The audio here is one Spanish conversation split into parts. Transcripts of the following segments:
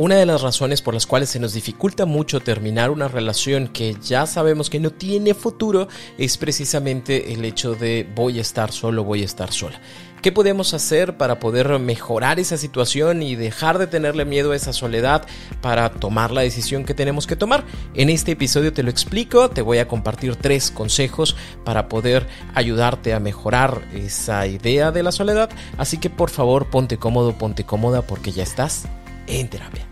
Una de las razones por las cuales se nos dificulta mucho terminar una relación que ya sabemos que no tiene futuro es precisamente el hecho de voy a estar solo, voy a estar sola. ¿Qué podemos hacer para poder mejorar esa situación y dejar de tenerle miedo a esa soledad para tomar la decisión que tenemos que tomar? En este episodio te lo explico, te voy a compartir tres consejos para poder ayudarte a mejorar esa idea de la soledad, así que por favor ponte cómodo, ponte cómoda porque ya estás en terapia.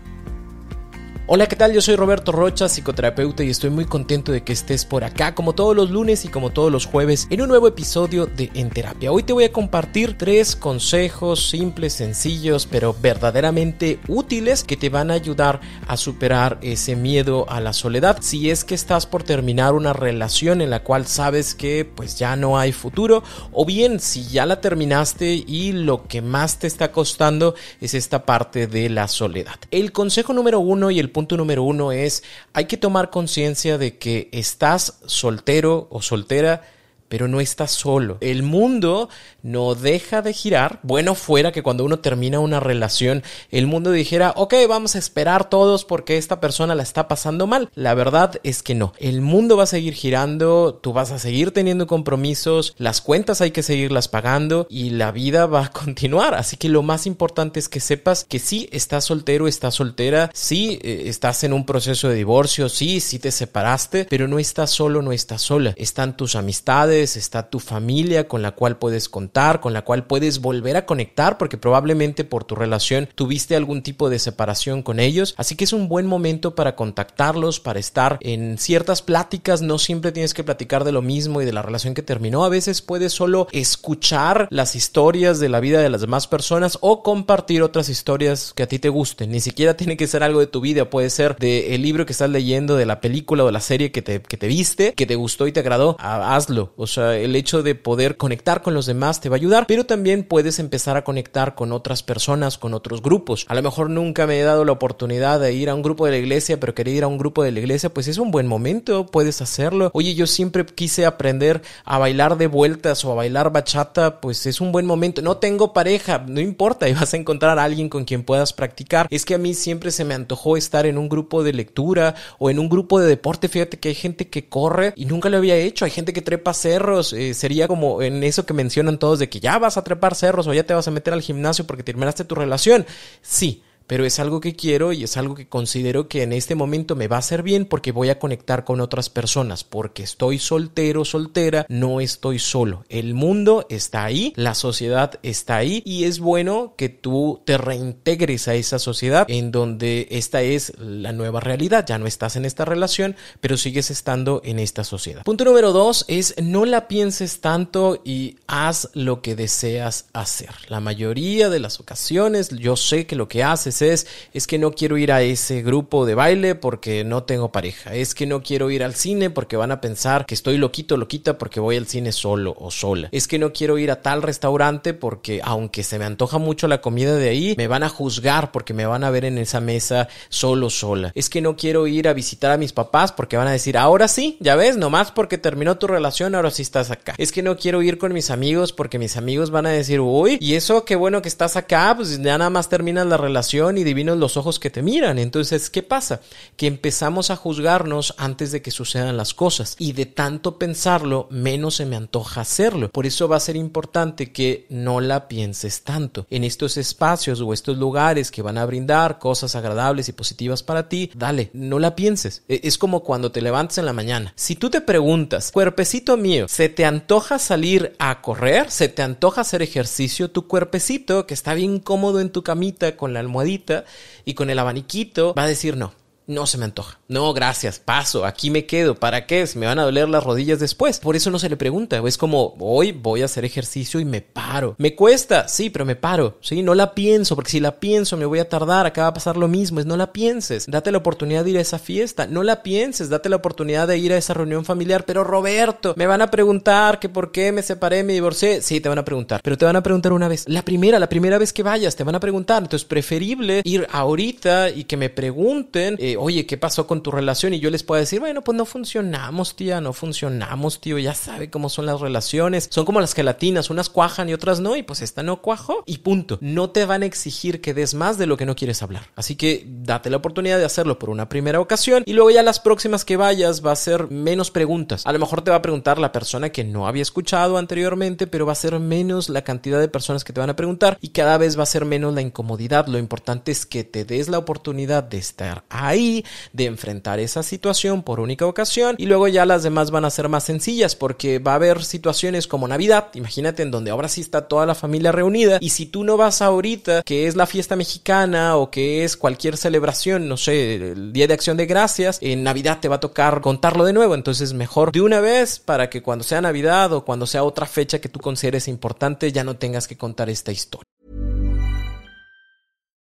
Hola, ¿qué tal? Yo soy Roberto Rocha, psicoterapeuta y estoy muy contento de que estés por acá como todos los lunes y como todos los jueves en un nuevo episodio de En Terapia. Hoy te voy a compartir tres consejos simples, sencillos, pero verdaderamente útiles que te van a ayudar a superar ese miedo a la soledad. Si es que estás por terminar una relación en la cual sabes que pues ya no hay futuro o bien si ya la terminaste y lo que más te está costando es esta parte de la soledad. El consejo número uno y el punto número uno es, hay que tomar conciencia de que estás soltero o soltera pero no estás solo. El mundo no deja de girar. Bueno, fuera que cuando uno termina una relación, el mundo dijera, ok, vamos a esperar todos porque esta persona la está pasando mal. La verdad es que no. El mundo va a seguir girando, tú vas a seguir teniendo compromisos, las cuentas hay que seguirlas pagando y la vida va a continuar. Así que lo más importante es que sepas que sí estás soltero, estás soltera, sí eh, estás en un proceso de divorcio, sí, sí te separaste, pero no estás solo, no estás sola. Están tus amistades, está tu familia con la cual puedes contar, con la cual puedes volver a conectar, porque probablemente por tu relación tuviste algún tipo de separación con ellos. Así que es un buen momento para contactarlos, para estar en ciertas pláticas. No siempre tienes que platicar de lo mismo y de la relación que terminó. A veces puedes solo escuchar las historias de la vida de las demás personas o compartir otras historias que a ti te gusten. Ni siquiera tiene que ser algo de tu vida, puede ser del libro que estás leyendo, de la película o de la serie que te, que te viste, que te gustó y te agradó. Hazlo. O sea, el hecho de poder conectar con los demás te va a ayudar, pero también puedes empezar a conectar con otras personas, con otros grupos. A lo mejor nunca me he dado la oportunidad de ir a un grupo de la iglesia, pero quería ir a un grupo de la iglesia, pues es un buen momento, puedes hacerlo. Oye, yo siempre quise aprender a bailar de vueltas o a bailar bachata, pues es un buen momento. No tengo pareja, no importa, y vas a encontrar a alguien con quien puedas practicar. Es que a mí siempre se me antojó estar en un grupo de lectura o en un grupo de deporte. Fíjate que hay gente que corre y nunca lo había hecho. Hay gente que trepa cerros. Eh, sería como en eso que mencionan todos de que ya vas a trepar cerros o ya te vas a meter al gimnasio porque terminaste tu relación. Sí, pero es algo que quiero y es algo que considero que en este momento me va a hacer bien porque voy a conectar con otras personas, porque estoy soltero, soltera, no estoy solo. El mundo está ahí, la sociedad está ahí y es bueno que tú te reintegres a esa sociedad en donde esta es la nueva realidad. Ya no estás en esta relación, pero sigues estando en esta sociedad. Punto número dos es no la pienses tanto y haz lo que deseas hacer. La mayoría de las ocasiones yo sé que lo que haces es, que no quiero ir a ese grupo de baile porque no tengo pareja, es que no quiero ir al cine porque van a pensar que estoy loquito, loquita porque voy al cine solo o sola, es que no quiero ir a tal restaurante porque aunque se me antoja mucho la comida de ahí, me van a juzgar porque me van a ver en esa mesa solo, sola, es que no quiero ir a visitar a mis papás porque van a decir, ahora sí, ya ves, nomás porque terminó tu relación, ahora sí estás acá, es que no quiero ir con mis amigos porque mis amigos van a decir, uy, y eso qué bueno que estás acá, pues ya nada más terminas la relación y divinos los ojos que te miran. Entonces, ¿qué pasa? Que empezamos a juzgarnos antes de que sucedan las cosas y de tanto pensarlo, menos se me antoja hacerlo. Por eso va a ser importante que no la pienses tanto. En estos espacios o estos lugares que van a brindar cosas agradables y positivas para ti, dale, no la pienses. E, es como cuando te levantas en la mañana. Si tú te preguntas, cuerpecito mío, ¿se te antoja salir a correr? ¿Se te antoja hacer ejercicio? Tu cuerpecito que está bien cómodo en tu camita con la almohadita y con el abaniquito va a decir no. No se me antoja. No, gracias, paso, aquí me quedo. ¿Para qué? Me van a doler las rodillas después. Por eso no se le pregunta. Es como, hoy voy a hacer ejercicio y me paro. ¿Me cuesta? Sí, pero me paro. Sí, no la pienso, porque si la pienso me voy a tardar. Acá va a pasar lo mismo. Es no la pienses. Date la oportunidad de ir a esa fiesta. No la pienses. Date la oportunidad de ir a esa reunión familiar. Pero Roberto, me van a preguntar que por qué me separé, me divorcié. Sí, te van a preguntar. Pero te van a preguntar una vez. La primera, la primera vez que vayas, te van a preguntar. Entonces, preferible ir ahorita y que me pregunten. Eh, oye, ¿qué pasó con tu relación? Y yo les puedo decir, bueno, pues no funcionamos, tía, no funcionamos, tío, ya sabe cómo son las relaciones. Son como las gelatinas, unas cuajan y otras no, y pues esta no cuajó y punto. No te van a exigir que des más de lo que no quieres hablar. Así que date la oportunidad de hacerlo por una primera ocasión y luego ya las próximas que vayas va a ser menos preguntas. A lo mejor te va a preguntar la persona que no había escuchado anteriormente, pero va a ser menos la cantidad de personas que te van a preguntar y cada vez va a ser menos la incomodidad. Lo importante es que te des la oportunidad de estar ahí, de enfrentar esa situación por única ocasión y luego ya las demás van a ser más sencillas porque va a haber situaciones como Navidad, imagínate en donde ahora sí está toda la familia reunida y si tú no vas ahorita, que es la fiesta mexicana o que es cualquier celebración, no sé, el Día de Acción de Gracias, en Navidad te va a tocar contarlo de nuevo, entonces mejor de una vez para que cuando sea Navidad o cuando sea otra fecha que tú consideres importante ya no tengas que contar esta historia.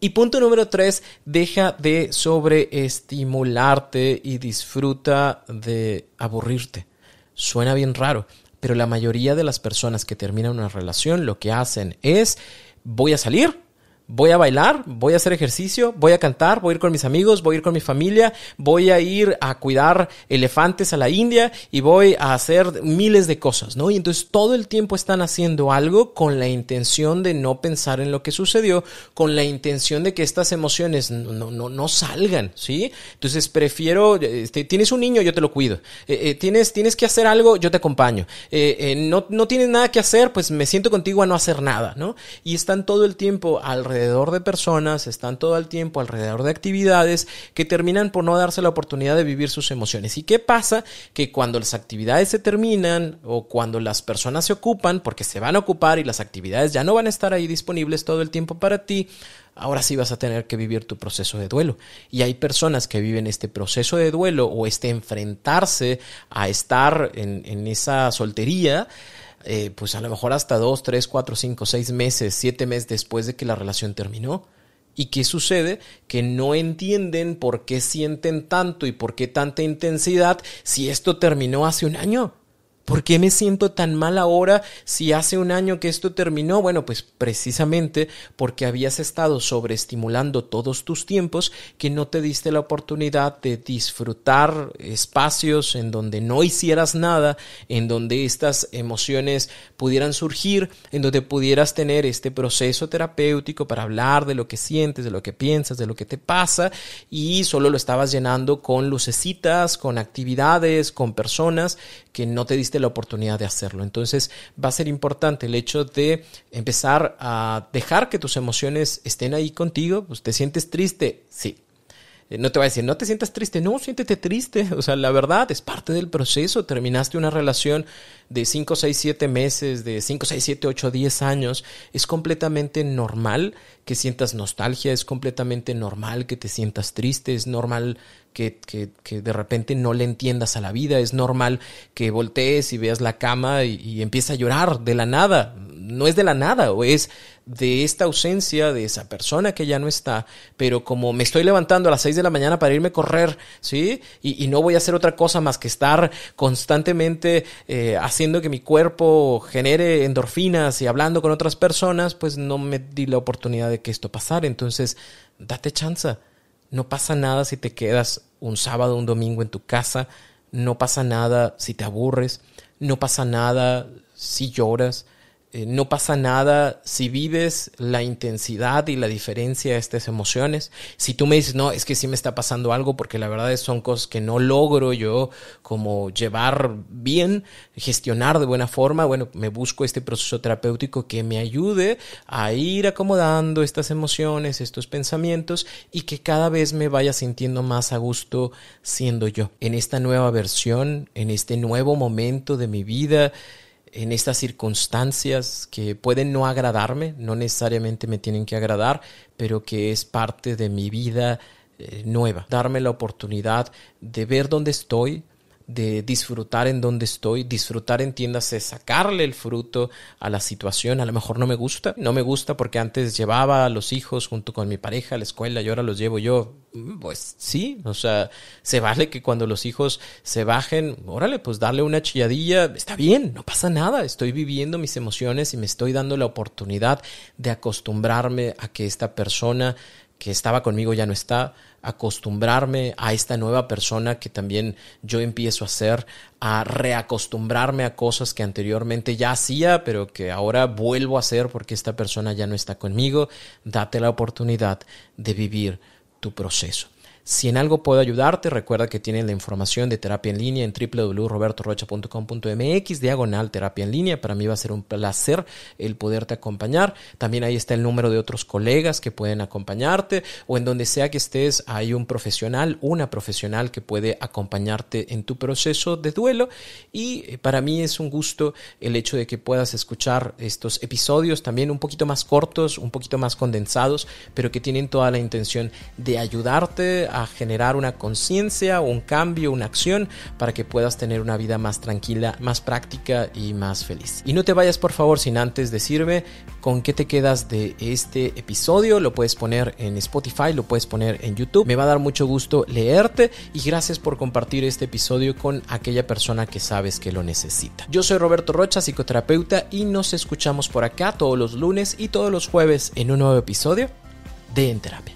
Y punto número tres, deja de sobreestimularte y disfruta de aburrirte. Suena bien raro, pero la mayoría de las personas que terminan una relación lo que hacen es voy a salir, Voy a bailar, voy a hacer ejercicio, voy a cantar, voy a ir con mis amigos, voy a ir con mi familia, voy a ir a cuidar elefantes a la India y voy a hacer miles de cosas, ¿no? Y entonces todo el tiempo están haciendo algo con la intención de no pensar en lo que sucedió, con la intención de que estas emociones no, no, no salgan, ¿sí? Entonces prefiero, este, tienes un niño, yo te lo cuido. Eh, eh, tienes, tienes que hacer algo, yo te acompaño. Eh, no, no tienes nada que hacer, pues me siento contigo a no hacer nada, ¿no? Y están todo el tiempo alrededor alrededor de personas, están todo el tiempo alrededor de actividades que terminan por no darse la oportunidad de vivir sus emociones. ¿Y qué pasa? Que cuando las actividades se terminan o cuando las personas se ocupan, porque se van a ocupar y las actividades ya no van a estar ahí disponibles todo el tiempo para ti, ahora sí vas a tener que vivir tu proceso de duelo. Y hay personas que viven este proceso de duelo o este enfrentarse a estar en, en esa soltería eh, pues a lo mejor hasta dos, tres, cuatro, cinco, seis meses, siete meses después de que la relación terminó. ¿Y qué sucede? Que no entienden por qué sienten tanto y por qué tanta intensidad si esto terminó hace un año. ¿Por qué me siento tan mal ahora si hace un año que esto terminó? Bueno, pues precisamente porque habías estado sobreestimulando todos tus tiempos que no te diste la oportunidad de disfrutar espacios en donde no hicieras nada, en donde estas emociones pudieran surgir, en donde pudieras tener este proceso terapéutico para hablar de lo que sientes, de lo que piensas, de lo que te pasa y solo lo estabas llenando con lucecitas, con actividades, con personas que no te diste la oportunidad de hacerlo. Entonces va a ser importante el hecho de empezar a dejar que tus emociones estén ahí contigo. Pues te sientes triste, sí, no te va a decir, no te sientas triste, no, siéntete triste. O sea, la verdad es parte del proceso. Terminaste una relación de 5, 6, 7 meses, de 5, 6, 7, 8, 10 años. Es completamente normal que sientas nostalgia, es completamente normal que te sientas triste, es normal que, que, que de repente no le entiendas a la vida, es normal que voltees y veas la cama y, y empieces a llorar de la nada. No es de la nada, o es de esta ausencia de esa persona que ya no está, pero como me estoy levantando a las 6 de la mañana para irme a correr, ¿sí? Y, no voy a hacer otra cosa más que estar constantemente eh, haciendo que mi cuerpo genere endorfinas y hablando con otras personas, pues no me di la oportunidad de que esto pasara. Entonces, date chance. No pasa nada si te quedas un sábado, un domingo en tu casa. No pasa nada si te aburres. No pasa nada si lloras Eh, no pasa nada si vives la intensidad y la diferencia de estas emociones. Si tú me dices, no, es que sí me está pasando algo porque la verdad es son cosas que no logro yo como llevar bien, gestionar de buena forma, bueno, me busco este proceso terapéutico que me ayude a ir acomodando estas emociones, estos pensamientos y que cada vez me vaya sintiendo más a gusto siendo yo. En esta nueva versión, en este nuevo momento de mi vida, en estas circunstancias que pueden no agradarme, no necesariamente me tienen que agradar, pero que es parte de mi vida eh, nueva. Darme la oportunidad de ver dónde estoy, de disfrutar en donde estoy, disfrutar entiéndase, sacarle el fruto a la situación, a lo mejor no me gusta, no me gusta porque antes llevaba a los hijos junto con mi pareja a la escuela y ahora los llevo yo, mm, pues sí, o sea, se vale que cuando los hijos se bajen, órale, pues darle una chilladilla, está bien, no pasa nada, estoy viviendo mis emociones y me estoy dando la oportunidad de acostumbrarme a que esta persona que estaba conmigo ya no está, acostumbrarme a esta nueva persona que también yo empiezo a hacer, a reacostumbrarme a cosas que anteriormente ya hacía, pero que ahora vuelvo a hacer porque esta persona ya no está conmigo. Date la oportunidad de vivir tu proceso. Si en algo puedo ayudarte, recuerda que tienes la información de terapia en línea en www.robertorocha.com.mx, diagonal terapia en línea. Para mí va a ser un placer el poderte acompañar. También ahí está el número de otros colegas que pueden acompañarte o en donde sea que estés hay un profesional, una profesional que puede acompañarte en tu proceso de duelo. Y eh, para mí es un gusto el hecho de que puedas escuchar estos episodios también un poquito más cortos, un poquito más condensados, pero que tienen toda la intención de ayudarte a generar una conciencia, un cambio, una acción para que puedas tener una vida más tranquila, más práctica y más feliz. Y no te vayas por favor sin antes decirme con qué te quedas de este episodio. Lo puedes poner en Spotify, lo puedes poner en YouTube. Me va a dar mucho gusto leerte y gracias por compartir este episodio con aquella persona que sabes que lo necesita. Yo soy Roberto Rocha, psicoterapeuta y nos escuchamos por acá todos los lunes y todos los jueves en un nuevo episodio de En Terapia.